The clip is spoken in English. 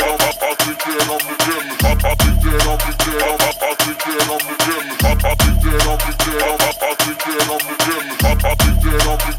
I'll be dead, I'll be dead.